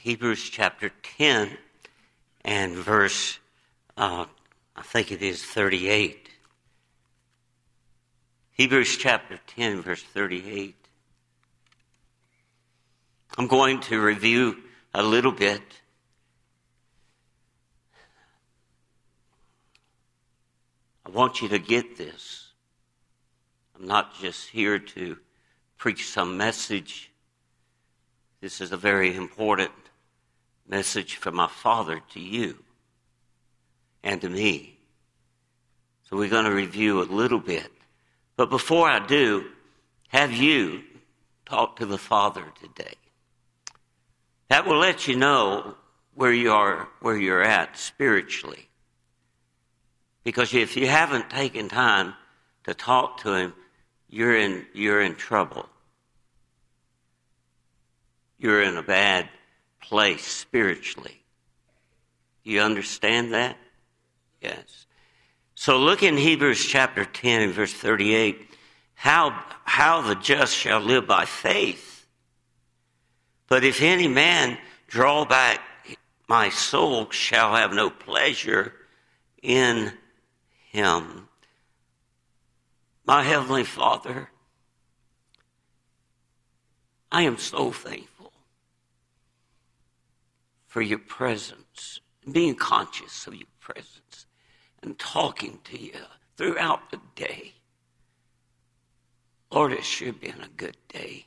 Hebrews chapter 10 and verse, uh, I think it is 38. Hebrews chapter 10, verse 38. I'm going to review a little bit. I want you to get this. I'm not just here to preach some message. This is a very important message from my Father to you and to me. So we're going to review a little bit. But before I do, have you talk to the Father today? That will let you know where you are, where you're at spiritually. Because if you haven't taken time to talk to Him, you're in, you're in trouble. You're in a bad place spiritually. You understand that? Yes. So look in Hebrews chapter 10 and verse 38. How, how the just shall live by faith. But if any man draw back, my soul shall have no pleasure in him. My Heavenly Father, I am so thankful for your presence, being conscious of your presence, and talking to you throughout the day. Lord, it should have been a good day.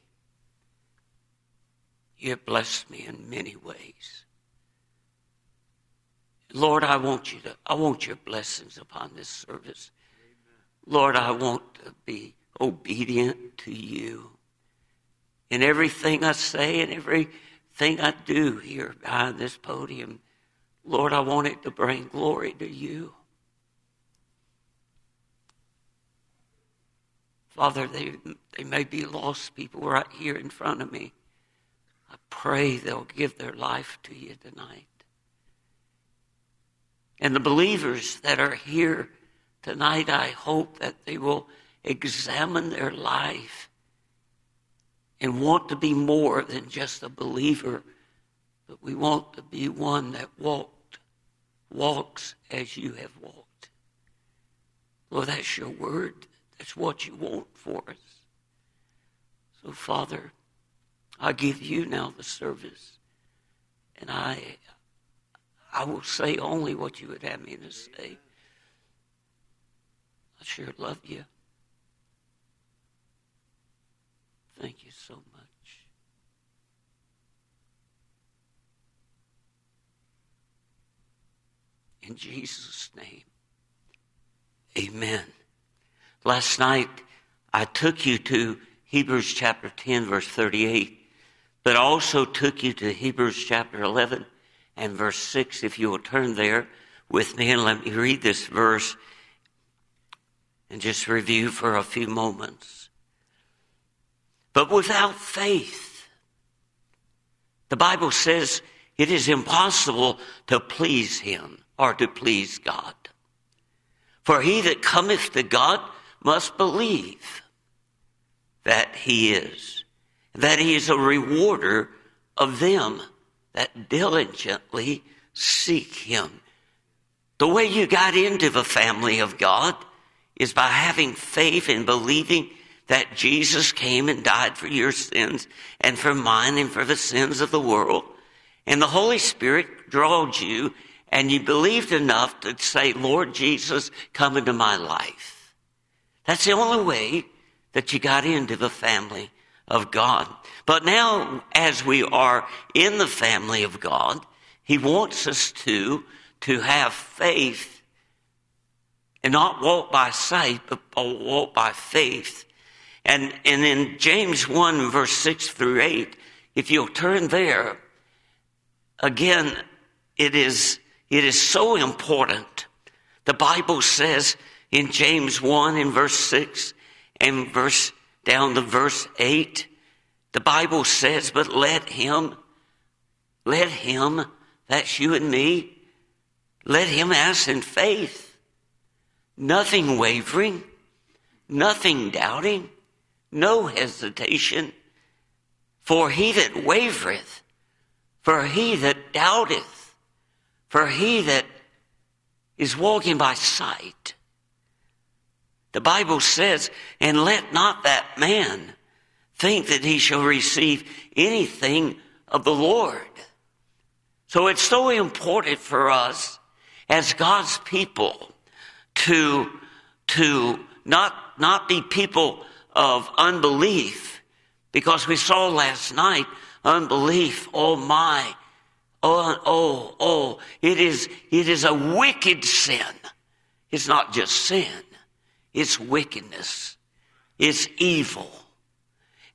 You have blessed me in many ways. Lord, I want you to, I want your blessings upon this service. Lord, I want to be obedient to you in everything I say and everything I do here behind this podium. Lord, I want it to bring glory to you. Father, they, they may be lost people right here in front of me. I pray they'll give their life to you tonight. And the believers that are here tonight, I hope that they will examine their life and want to be more than just a believer, but we want to be one that walked, walks as you have walked. Lord, that's your word. That's what you want for us. So, Father, I give you now the service, and I, I will say only what you would have me to say. I sure love you. Thank you so much. In Jesus' name, amen. Last night, I took you to Hebrews chapter 10, verse 38, but also took you to Hebrews chapter 11 and verse 6. If you will turn there with me and let me read this verse and just review for a few moments. But without faith, the Bible says it is impossible to please Him or to please God. For he that cometh to God must believe that He is, that He is a rewarder of them that diligently seek Him. The way you got into the family of God is by having faith and believing that Jesus came and died for your sins and for mine and for the sins of the world. And the Holy Spirit drawed you and you believed enough to say, Lord Jesus, come into my life. That's the only way that you got into the family of God. But now, as we are in the family of God, He wants us to, to have faith and not walk by sight, but walk by faith. And, and in James 1 verse 6 through 8, if you'll turn there, again, it is, it is so important. The Bible says in James 1 in verse 6 and verse down to verse 8, the Bible says, but let him, let him, that's you and me, let him ask in faith, nothing wavering, nothing doubting, no hesitation. For he that wavereth, For he that doubteth, for he that is walking by sight. The Bible says, and let not that man think that he shall receive anything of the Lord. So it's so important for us as God's people to, to not, not be people of unbelief because we saw last night unbelief. Oh my. Oh, oh, oh. It is, it is a wicked sin. It's not just sin. It's wickedness. It's evil.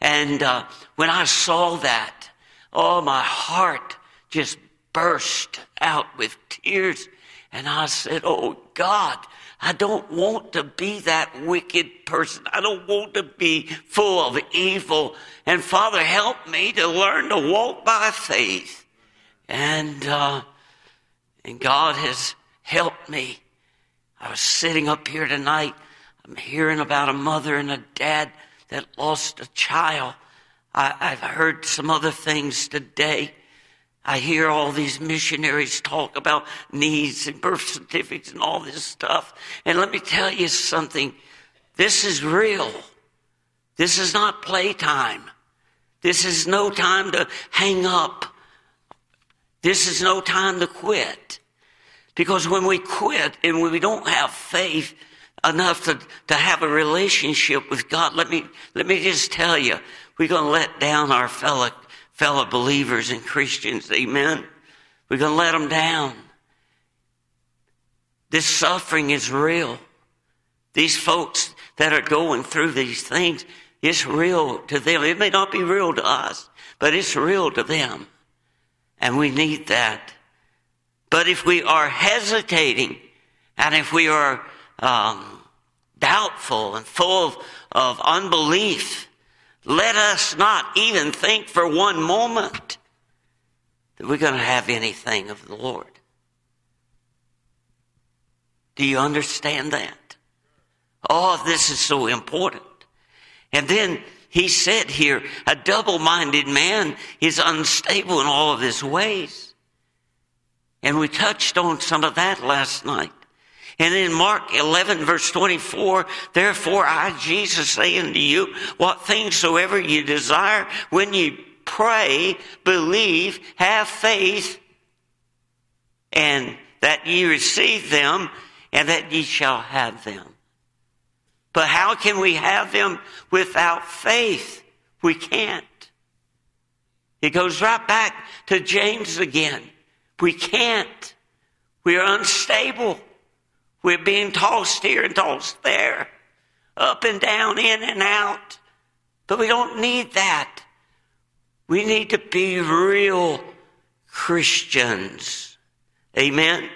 And uh, when I saw that, oh, my heart just burst out with tears. And I said, Oh God, I don't want to be that wicked person. I don't want to be full of evil. And Father, help me to learn to walk by faith. And, uh, and God has helped me. I was sitting up here tonight. I'm hearing about a mother and a dad that lost a child. I, I've heard some other things today. I hear all these missionaries talk about needs and birth certificates and all this stuff. And let me tell you something. This is real. This is not playtime. This is no time to hang up. This is no time to quit. Because when we quit and when we don't have faith enough to, to have a relationship with God, let me, let me just tell you, we're going to let down our fellow fellow believers and Christians. Amen. We're going to let them down. This suffering is real. These folks that are going through these things, it's real to them. It may not be real to us, but it's real to them. And we need that. But if we are hesitating and if we are um, doubtful and full of, of unbelief, let us not even think for one moment that we're going to have anything of the Lord. Do you understand that? Oh, this is so important. And then he said here, a double minded man is unstable in all of his ways. And we touched on some of that last night. And in Mark 11 verse 24, therefore I, Jesus, say unto you, what things soever you desire, when you pray, believe, have faith, and that ye receive them, and that ye shall have them. But how can we have them without faith? We can't. It goes right back to James again. We can't. We are unstable. We're being tossed here and tossed there, up and down, in and out. But we don't need that. We need to be real Christians. Amen.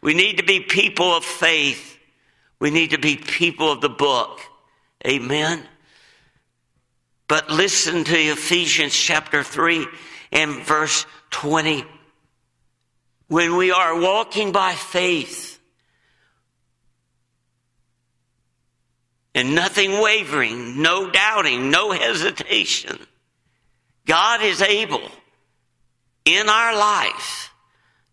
We need to be people of faith. We need to be people of the book. Amen. But listen to Ephesians chapter 3 and verse 20. When we are walking by faith, and nothing wavering, no doubting, no hesitation. God is able in our life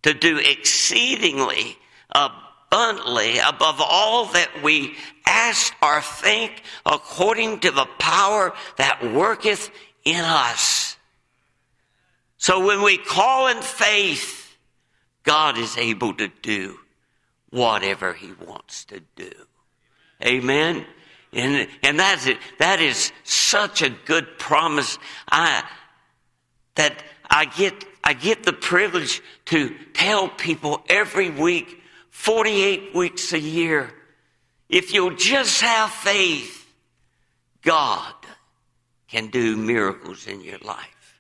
to do exceedingly abundantly above all that we ask or think according to the power that worketh in us. So when we call in faith, God is able to do whatever he wants to do. Amen. And, and that's it. That is such a good promise. I, that I get, I get the privilege to tell people every week, 48 weeks a year, if you'll just have faith, God can do miracles in your life.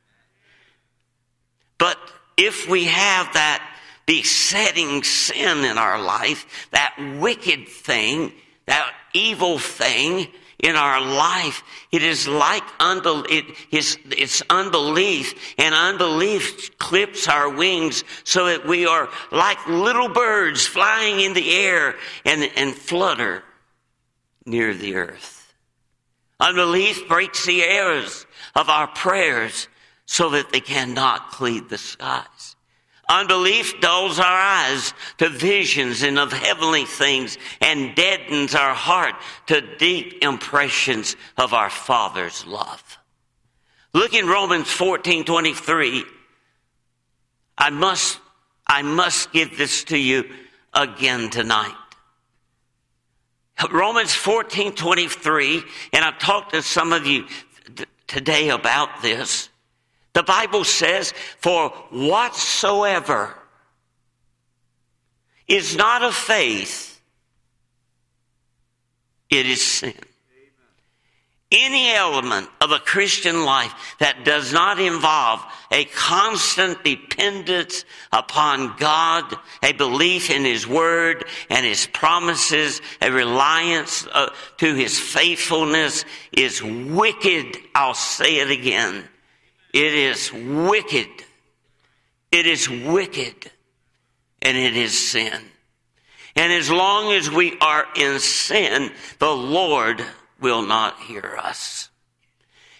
But if we have that besetting sin in our life, that wicked thing, that evil thing in our life. It is like unbelief, it is, it's unbelief, and unbelief clips our wings so that we are like little birds flying in the air and, and flutter near the earth. Unbelief breaks the airs of our prayers so that they cannot cleave the skies. Unbelief dulls our eyes to visions and of heavenly things and deadens our heart to deep impressions of our Father's love. Look in Romans 14 23. I must, I must give this to you again tonight. Romans 14 23, and I've talked to some of you th- today about this. The Bible says, For whatsoever is not of faith, it is sin. Any element of a Christian life that does not involve a constant dependence upon God, a belief in His Word and His promises, a reliance uh, to His faithfulness is wicked. I'll say it again. It is wicked. It is wicked. And it is sin. And as long as we are in sin, the Lord will not hear us.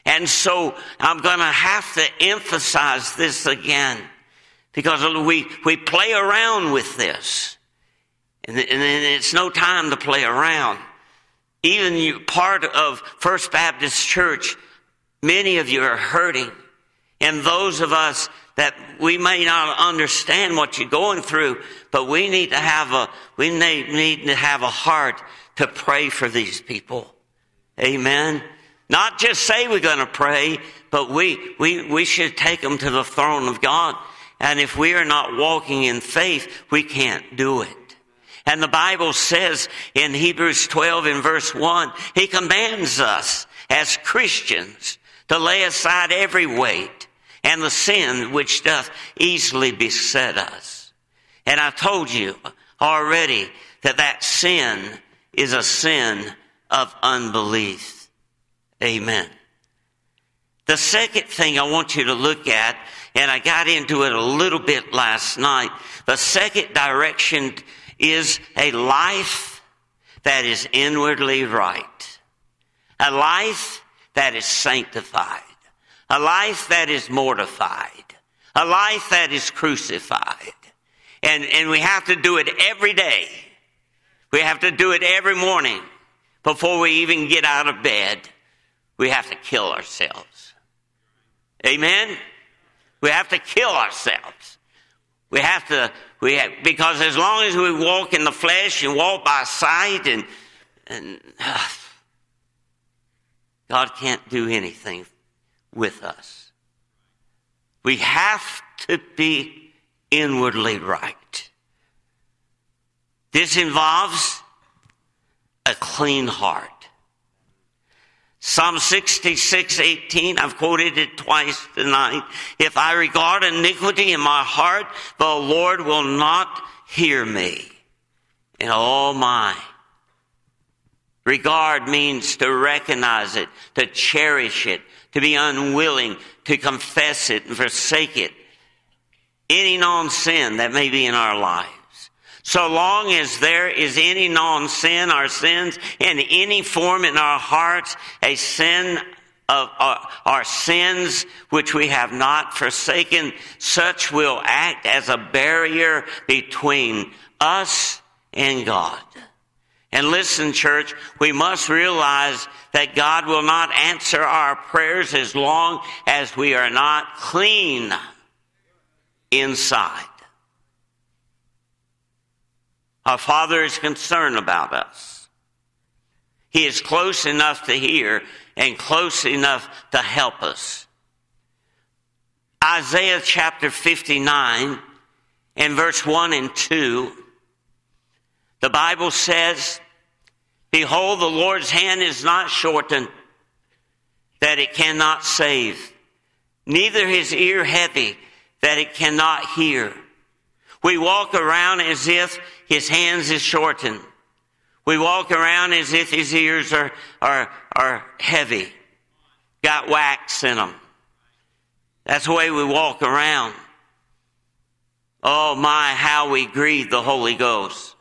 And so I'm going to have to emphasize this again because we, we play around with this. And, and it's no time to play around. Even you, part of First Baptist Church, many of you are hurting and those of us that we may not understand what you're going through, but we need to have a, we need to have a heart to pray for these people. Amen. Not just say we're going to pray, but we, we, we should take them to the throne of God. And if we are not walking in faith, we can't do it. And the Bible says in Hebrews 12 in verse 1, He commands us as Christians to lay aside every weight and the sin which doth easily beset us. And I told you already that that sin is a sin of unbelief. Amen. The second thing I want you to look at, and I got into it a little bit last night, the second direction is a life that is inwardly right. A life that is sanctified a life that is mortified, a life that is crucified. And, and we have to do it every day. We have to do it every morning before we even get out of bed. We have to kill ourselves. Amen? We have to kill ourselves. We have to, we have, because as long as we walk in the flesh and walk by sight and, and uh, God can't do anything with us. We have to be inwardly right. This involves a clean heart. Psalm 66, 18, I've quoted it twice tonight. If I regard iniquity in my heart, the Lord will not hear me. And oh my. Regard means to recognize it, to cherish it, to be unwilling to confess it and forsake it. Any known sin that may be in our lives. So long as there is any known sin, our sins in any form in our hearts, a sin of our, uh, our, sins which we have not forsaken, such will act as a barrier between us and God. And listen, church, we must realize that God will not answer our prayers as long as we are not clean inside. Our Father is concerned about us. He is close enough to hear and close enough to help us. Isaiah chapter 59 and verse 1 and 2, the Bible says, Behold, the Lord's hand is not shortened that it cannot save, neither his ear heavy that it cannot hear. We walk around as if his hands is shortened. We walk around as if his ears are, are, are heavy, got wax in them. That's the way we walk around. Oh my, how we grieve the Holy Ghost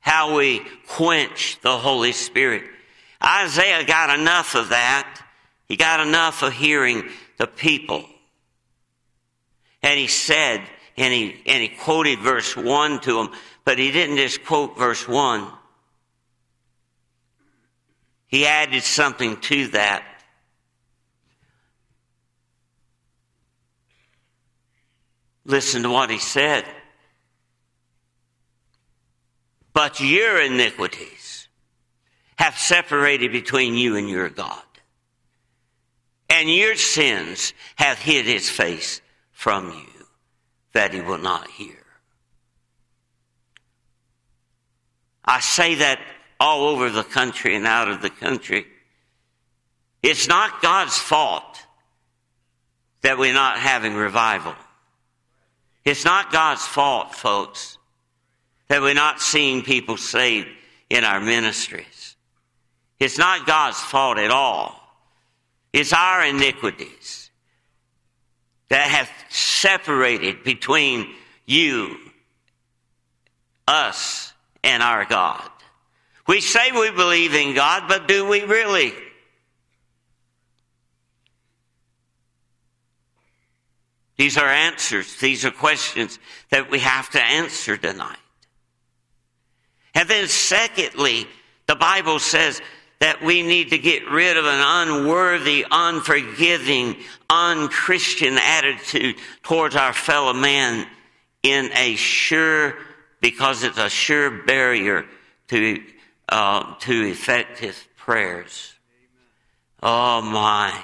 how we quench the Holy Spirit. Isaiah got enough of that. He got enough of hearing the people And he said, and he, and he quoted verse 1 to them, but he didn't just quote verse 1. He added something to that. Listen to what he said. But your iniquities have separated between you and your God. And your sins have hid his face from you that he will not hear. I say that all over the country and out of the country. It's not God's fault that we're not having revival. It's not God's fault, folks, that we're not seeing people saved in our ministries. It's not God's fault at all. It's our iniquities that have separated between you, us, and our God. We say we believe in God, but do we really? These are answers. These are questions that we have to answer tonight. And then, secondly, the Bible says that we need to get rid of an unworthy, unforgiving, unchristian attitude towards our fellow man in a sure, because it's a sure barrier to, uh, to effective prayers. Oh my.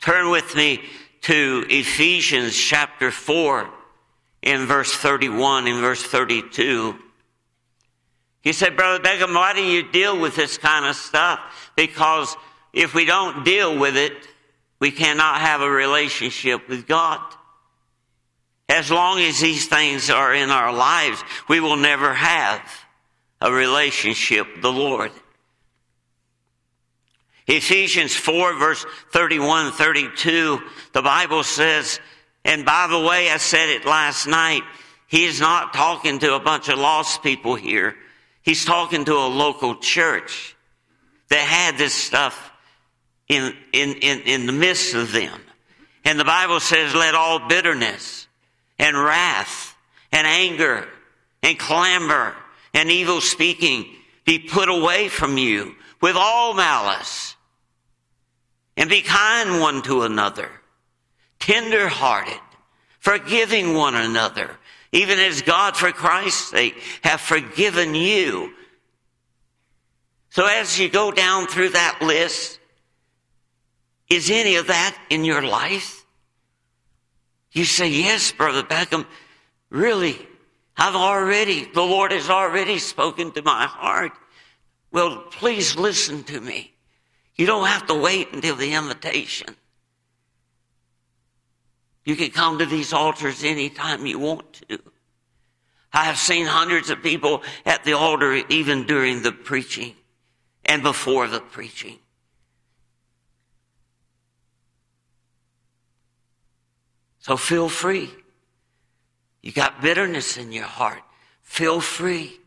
Turn with me to Ephesians chapter 4 in verse 31 and verse 32. He said, Brother Beckham, why do you deal with this kind of stuff? Because if we don't deal with it, we cannot have a relationship with God. As long as these things are in our lives, we will never have a relationship with the Lord. Ephesians 4 verse 31 32, the Bible says, and by the way, I said it last night, he's not talking to a bunch of lost people here. He's talking to a local church that had this stuff in, in, in, in the midst of them. And the Bible says, let all bitterness and wrath and anger and clamor and evil speaking be put away from you with all malice and be kind one to another, tender hearted, forgiving one another, even as God, for Christ's sake, have forgiven you. So as you go down through that list, is any of that in your life? You say, yes, Brother Beckham, really, I've already, the Lord has already spoken to my heart. Well, please listen to me. You don't have to wait until the invitation. You can come to these altars anytime you want to. I have seen hundreds of people at the altar even during the preaching and before the preaching. So feel free. You got bitterness in your heart. Feel free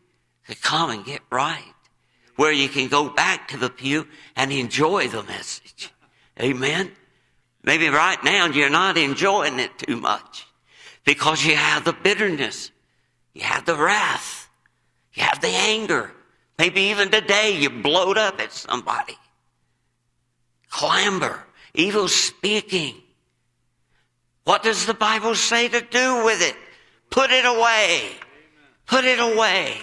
to come and get right. Where you can go back to the pew and enjoy the message. Amen. Maybe right now you're not enjoying it too much because you have the bitterness. You have the wrath. You have the anger. Maybe even today you blowed up at somebody. Clamor, evil speaking. What does the Bible say to do with it? Put it away. Put it away.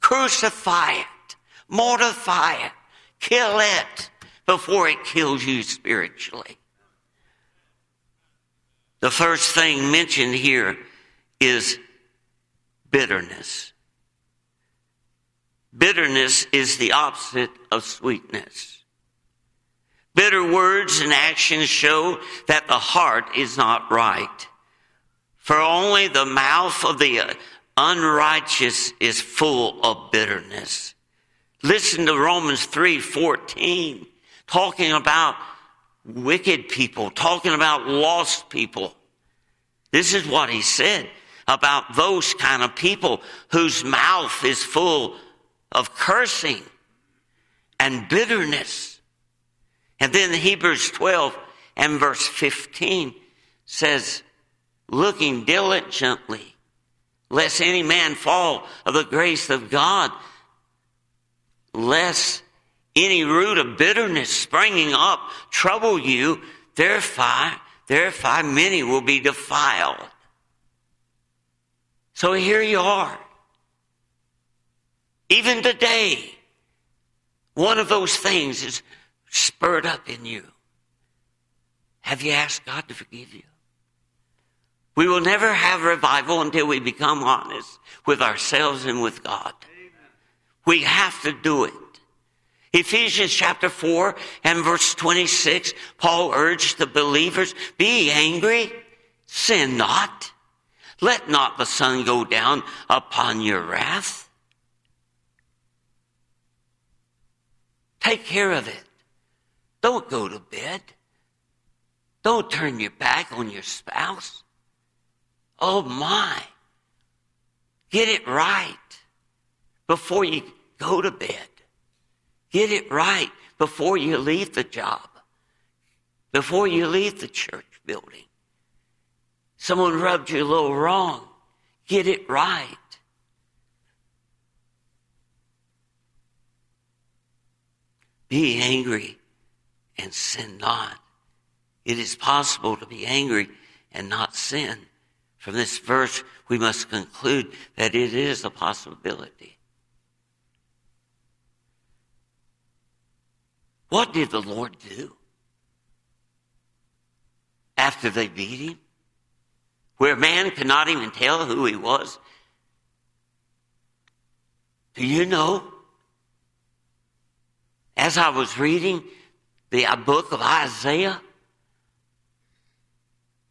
Crucify it. Mortify it. Kill it before it kills you spiritually. The first thing mentioned here is bitterness. Bitterness is the opposite of sweetness. Bitter words and actions show that the heart is not right. For only the mouth of the unrighteous is full of bitterness. Listen to Romans 3:14 talking about wicked people, talking about lost people. This is what he said about those kind of people whose mouth is full of cursing and bitterness. And then Hebrews 12 and verse 15 says, looking diligently, lest any man fall of the grace of God, lest any root of bitterness springing up trouble you, thereby, thereby many will be defiled. So here you are. Even today, one of those things is spurred up in you. Have you asked God to forgive you? We will never have revival until we become honest with ourselves and with God. We have to do it. Ephesians chapter 4 and verse 26, Paul urged the believers, be angry, sin not. Let not the sun go down upon your wrath. Take care of it. Don't go to bed. Don't turn your back on your spouse. Oh my. Get it right before you go to bed. Get it right before you leave the job, before you leave the church building. Someone rubbed you a little wrong. Get it right. Be angry and sin not. It is possible to be angry and not sin. From this verse, we must conclude that it is a possibility. What did the Lord do? After they beat him? Where man could not even tell who he was? Do you know? As I was reading the uh, book of Isaiah,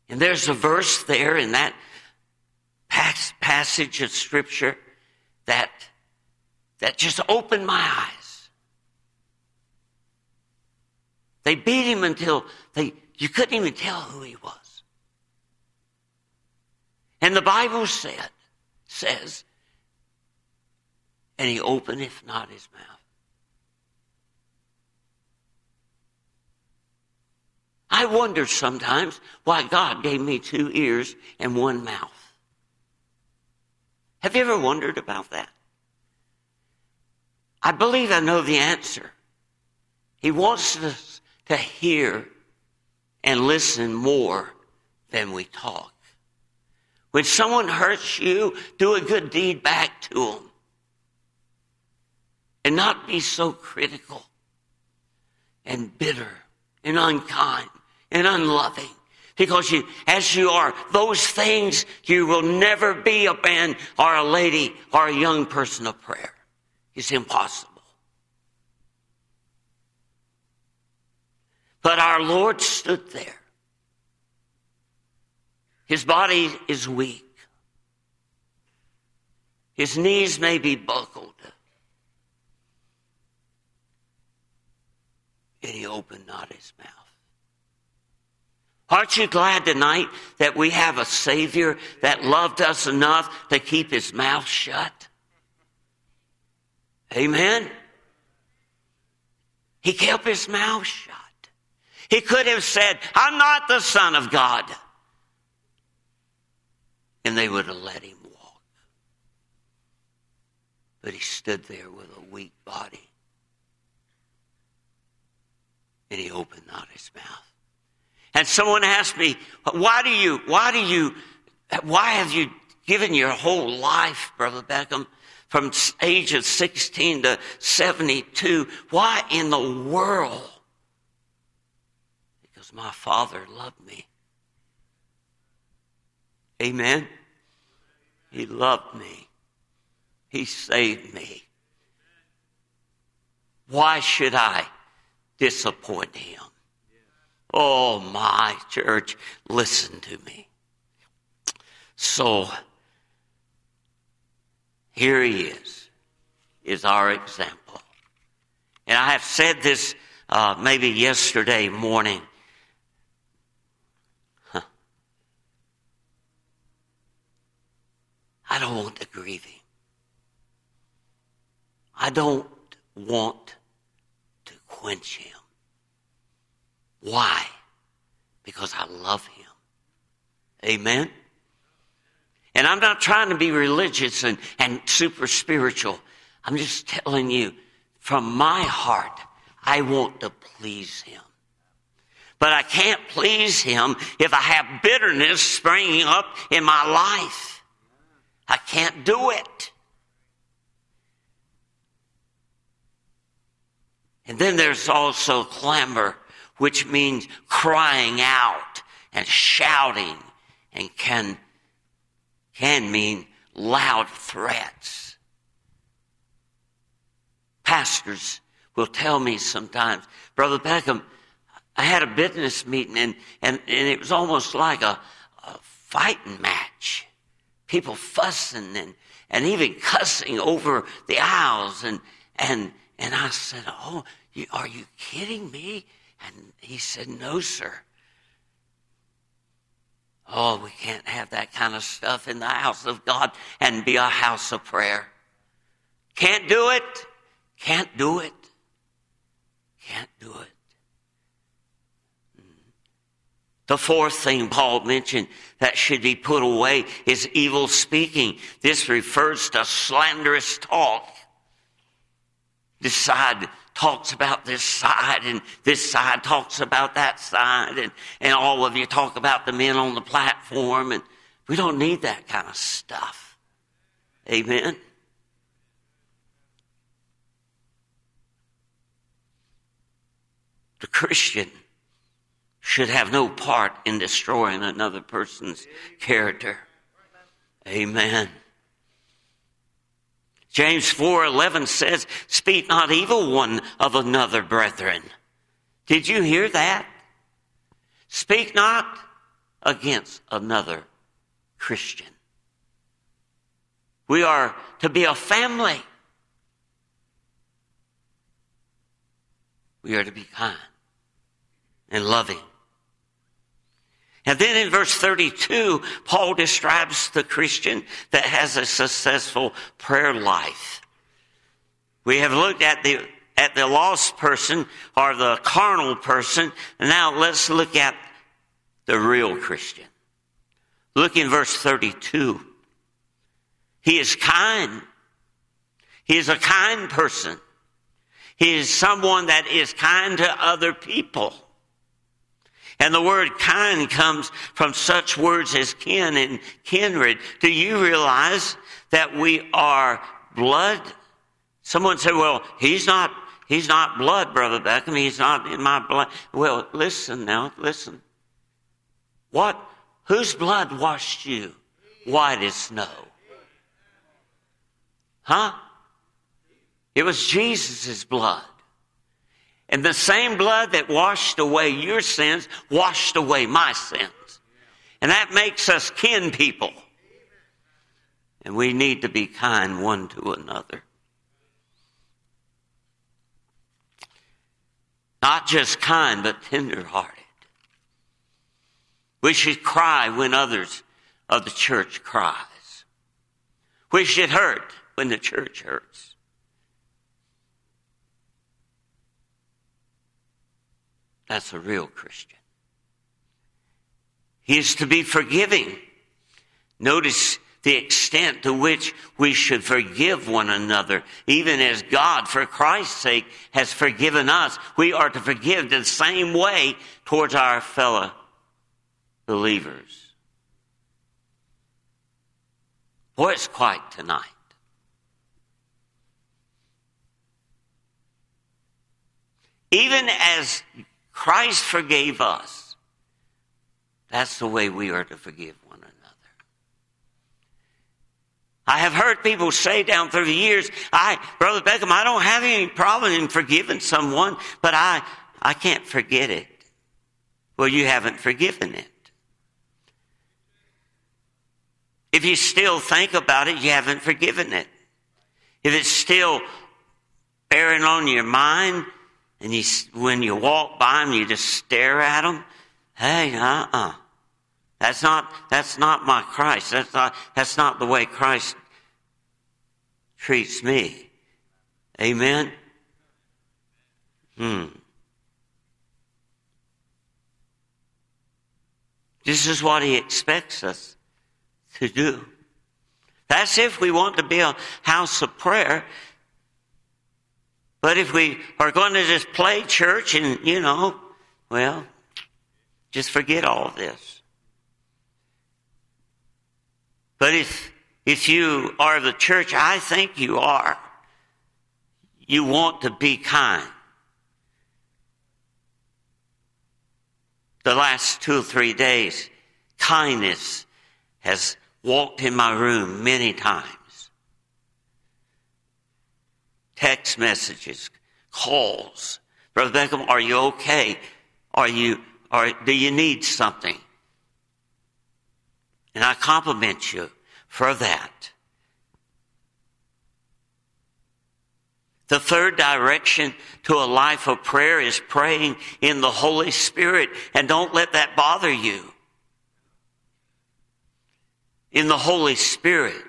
and there's a verse there in that passage of scripture that, that just opened my eyes. They beat him until they, you couldn't even tell who he was. And the Bible said, says, and he openeth not his mouth. I wonder sometimes why God gave me two ears and one mouth. Have you ever wondered about that? I believe I know the answer. He wants us to hear and listen more than we talk. When someone hurts you, do a good deed back to them. And not be so critical and bitter and unkind and unloving. Because you, as you are those things, you will never be a man or a lady or a young person of prayer. It's impossible. But our Lord stood there. His body is weak. His knees may be buckled. And he opened not his mouth. Aren't you glad tonight that we have a Savior that loved us enough to keep his mouth shut? Amen? He kept his mouth shut. He could have said, I'm not the Son of God. And they would have let him walk. But he stood there with a weak body. And he opened not his mouth. And someone asked me, why do you, why do you, why have you given your whole life, Brother Beckham, from age of 16 to 72? Why in the world my Father loved me. Amen. He loved me. He saved me. Why should I disappoint him? Oh, my church, listen to me. So, here he is, is our example. And I have said this uh, maybe yesterday morning. I don't want to grieve him. I don't want to quench him. Why? Because I love him. Amen? And I'm not trying to be religious and, and super spiritual. I'm just telling you from my heart, I want to please him. But I can't please him if I have bitterness springing up in my life. I can't do it. And then there's also clamor, which means crying out and shouting and can, can mean loud threats. Pastors will tell me sometimes, Brother Beckham, I had a business meeting and, and, and it was almost like a, a fighting match. People fussing and, and even cussing over the aisles. And, and, and I said, Oh, you, are you kidding me? And he said, No, sir. Oh, we can't have that kind of stuff in the house of God and be a house of prayer. Can't do it. Can't do it. Can't do it. The fourth thing Paul mentioned that should be put away is evil speaking. This refers to slanderous talk. This side talks about this side, and this side talks about that side, and, and all of you talk about the men on the platform, and we don't need that kind of stuff. Amen. The Christian should have no part in destroying another person's character. Amen. James 4:11 says, "Speak not evil one of another, brethren." Did you hear that? Speak not against another Christian. We are to be a family. We are to be kind and loving. And then in verse 32, Paul describes the Christian that has a successful prayer life. We have looked at the, at the lost person or the carnal person. Now let's look at the real Christian. Look in verse 32. He is kind. He is a kind person. He is someone that is kind to other people. And the word kind comes from such words as kin and kindred. Do you realize that we are blood? Someone said, well, he's not, he's not blood, Brother Beckham. He's not in my blood. Well, listen now, listen. What? Whose blood washed you white as snow? Huh? It was Jesus' blood. And the same blood that washed away your sins washed away my sins. And that makes us kin people. And we need to be kind one to another. Not just kind, but tenderhearted. We should cry when others of the church cries. We should hurt when the church hurts. That's a real Christian. He is to be forgiving. Notice the extent to which we should forgive one another, even as God, for Christ's sake, has forgiven us. We are to forgive the same way towards our fellow believers. Boy, it's quiet tonight. Even as Christ forgave us. That's the way we are to forgive one another. I have heard people say down through the years, I, Brother Beckham, I don't have any problem in forgiving someone, but I, I can't forget it. Well, you haven't forgiven it. If you still think about it, you haven't forgiven it. If it's still bearing on your mind, and you, when you walk by them, you just stare at them. Hey, uh-uh. That's not, that's not my Christ. That's not, that's not the way Christ treats me. Amen? Hmm. This is what he expects us to do. That's if we want to be a house of prayer. But if we are going to just play church and, you know, well, just forget all of this. But if, if you are the church, I think you are, you want to be kind. The last two or three days, kindness has walked in my room many times. Text messages, calls. Brother Beckham, are you okay? Are you, are, do you need something? And I compliment you for that. The third direction to a life of prayer is praying in the Holy Spirit, and don't let that bother you in the Holy Spirit.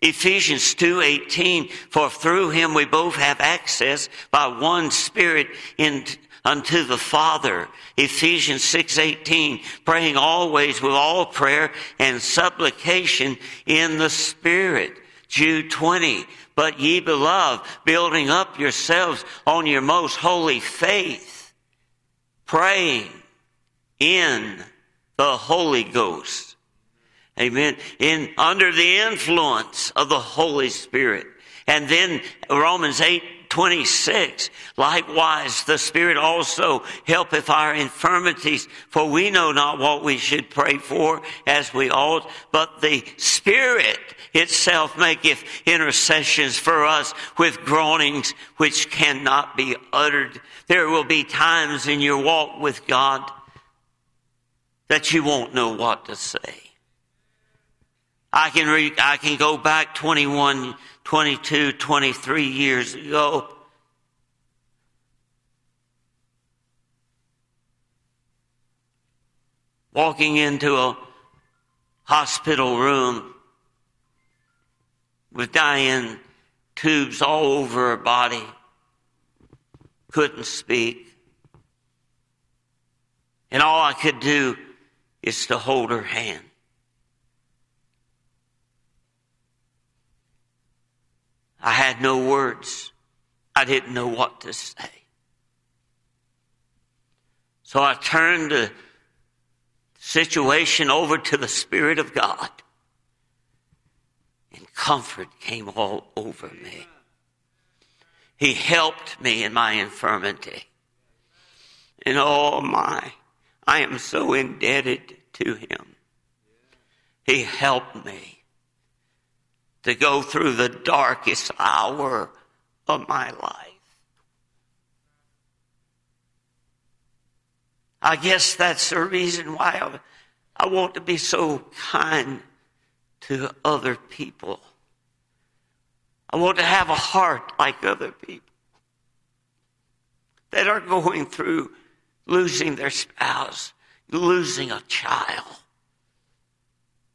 Ephesians 2:18 for through him we both have access by one spirit in, unto the Father. Ephesians 6:18 praying always with all prayer and supplication in the spirit. Jude 20 but ye beloved building up yourselves on your most holy faith praying in the Holy Ghost Amen. In, under the influence of the Holy Spirit. And then Romans 8, 26. Likewise, the Spirit also helpeth our infirmities, for we know not what we should pray for as we ought, but the Spirit itself maketh intercessions for us with groanings which cannot be uttered. There will be times in your walk with God that you won't know what to say. I can read, I can go back 21, 22, 23 years ago. Walking into a hospital room with dying tubes all over her body, couldn't speak. And all I could do is to hold her hand. I had no words. I didn't know what to say. So I turned the situation over to the Spirit of God. And comfort came all over me. He helped me in my infirmity. And oh my, I am so indebted to him. He helped me to go through the darkest hour of my life. I guess that's the reason why I, I want to be so kind to other people. I want to have a heart like other people that are going through losing their spouse, losing a child.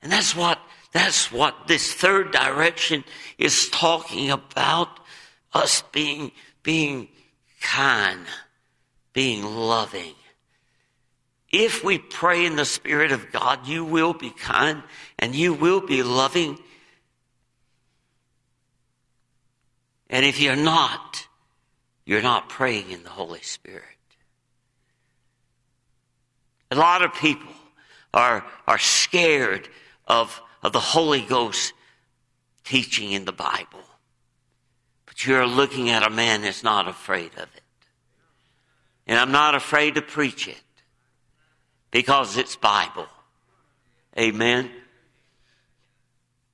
And that's what that's what this third direction is talking about. Us being, being kind, being loving. If we pray in the Spirit of God, you will be kind and you will be loving. And if you're not, you're not praying in the Holy Spirit. A lot of people are, are scared of of the Holy Ghost teaching in the Bible. But you're looking at a man that's not afraid of it. And I'm not afraid to preach it because it's Bible. Amen.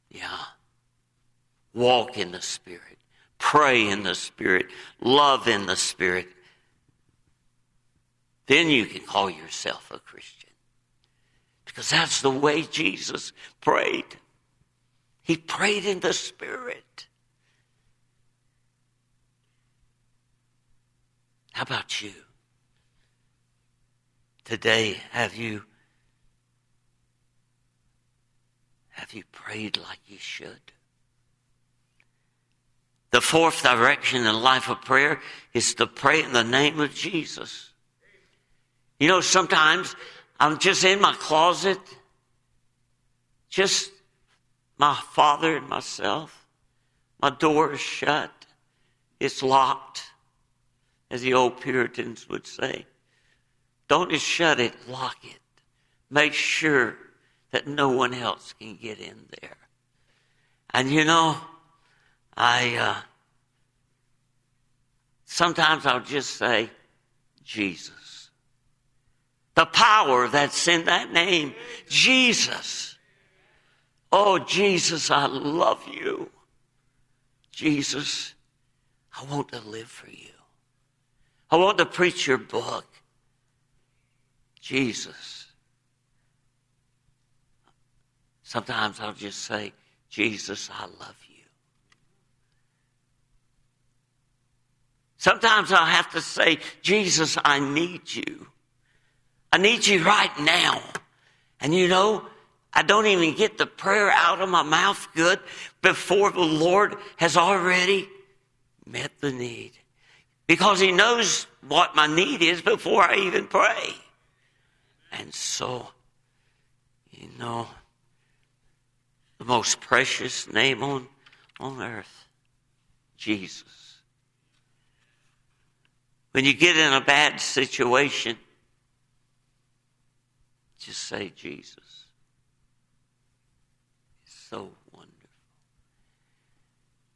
Yeah. Walk in the Spirit. Pray in the Spirit. Love in the Spirit. Then you can call yourself a Christian. Because that's the way Jesus prayed. He prayed in the Spirit. How about you? Today, have you have you prayed like you should? The fourth direction in the life of prayer is to pray in the name of Jesus. You know, sometimes I'm just in my closet, just my father and myself. My door is shut. It's locked, as the old Puritans would say. Don't just shut it, lock it. Make sure that no one else can get in there. And you know, I uh, sometimes I'll just say, Jesus. The power that's in that name, Jesus. Oh, Jesus, I love you. Jesus, I want to live for you. I want to preach your book. Jesus. Sometimes I'll just say, Jesus, I love you. Sometimes I'll have to say, Jesus, I need you. I need you right now. And you know, I don't even get the prayer out of my mouth good before the Lord has already met the need. Because He knows what my need is before I even pray. And so, you know, the most precious name on, on earth, Jesus. When you get in a bad situation, just say Jesus. It's so wonderful.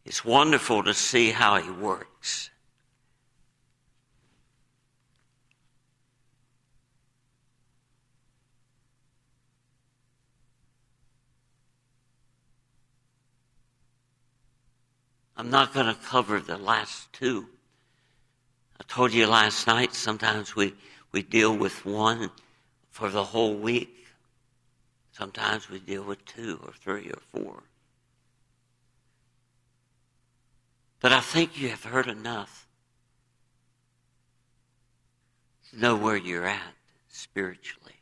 It's wonderful to see how He works. I'm not going to cover the last two. I told you last night, sometimes we, we deal with one for the whole week. Sometimes we deal with two or three or four. But I think you have heard enough to know where you're at spiritually.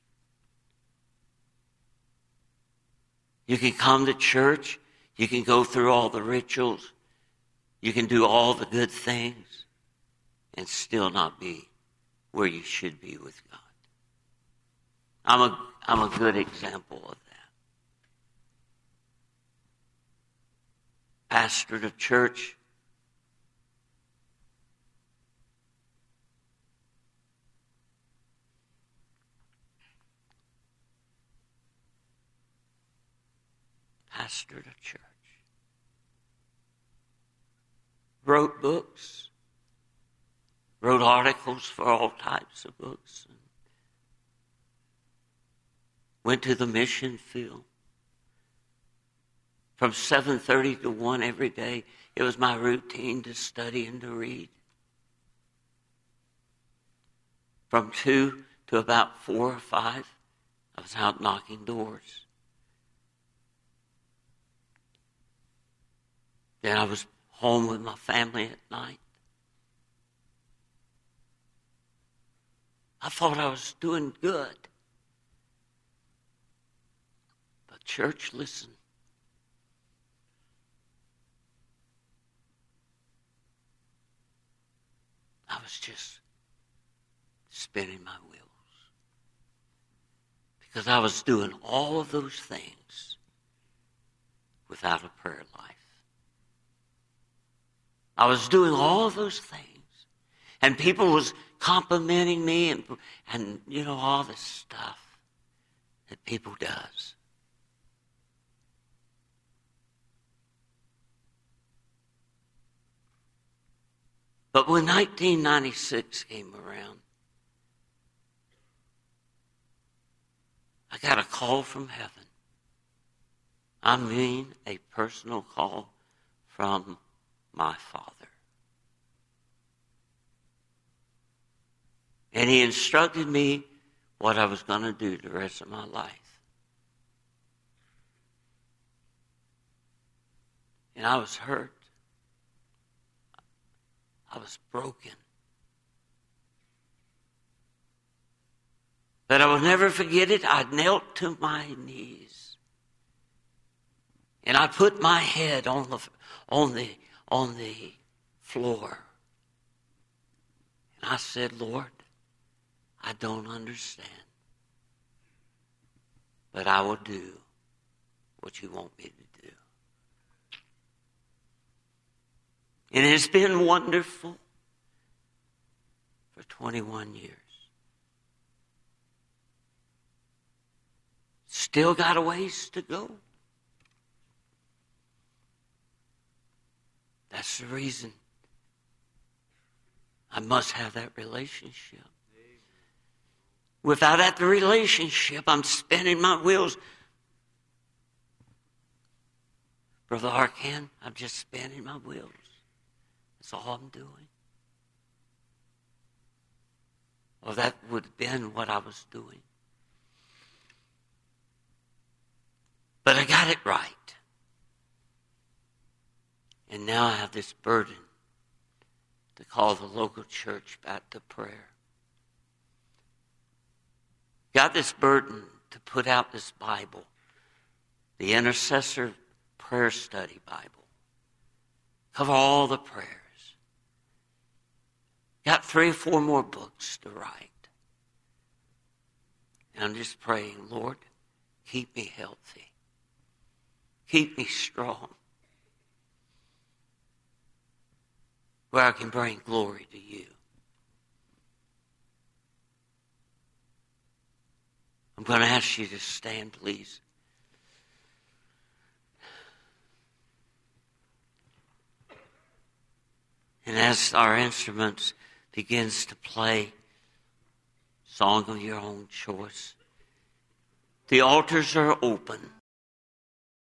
You can come to church, you can go through all the rituals, you can do all the good things and still not be where you should be with God. I'm a, I'm a good example of that. Pastored a church. Pastored a church wrote books, wrote articles for all types of books, went to the mission field. From 7.30 to 1 every day, it was my routine to study and to read. From 2 to about 4 or 5, I was out knocking doors. Then I was home with my family at night. I thought I was doing good. But, church, listen. I was just spinning my wheels. Because I was doing all of those things without a prayer life. I was doing all of those things. And people was complimenting me and, and you know, all this stuff that people does. But when 1996 came around, I got a call from heaven. I mean, a personal call from my Father. And He instructed me what I was going to do the rest of my life. And I was hurt. I was broken. But I will never forget it. I knelt to my knees. And I put my head on the, on the on the floor. And I said, Lord, I don't understand. But I will do what you want me to do. And it's been wonderful for 21 years. Still got a ways to go. That's the reason I must have that relationship. Without that relationship, I'm spinning my wheels. Brother Arkan, I'm just spinning my wheels. That's all I'm doing. Well, that would have been what I was doing. But I got it right. And now I have this burden to call the local church back to prayer. Got this burden to put out this Bible, the Intercessor Prayer Study Bible. Cover all the prayers. Got three or four more books to write. And I'm just praying, Lord, keep me healthy. Keep me strong. Where I can bring glory to you. I'm going to ask you to stand, please. And as our instruments begins to play song of your own choice, the altars are open.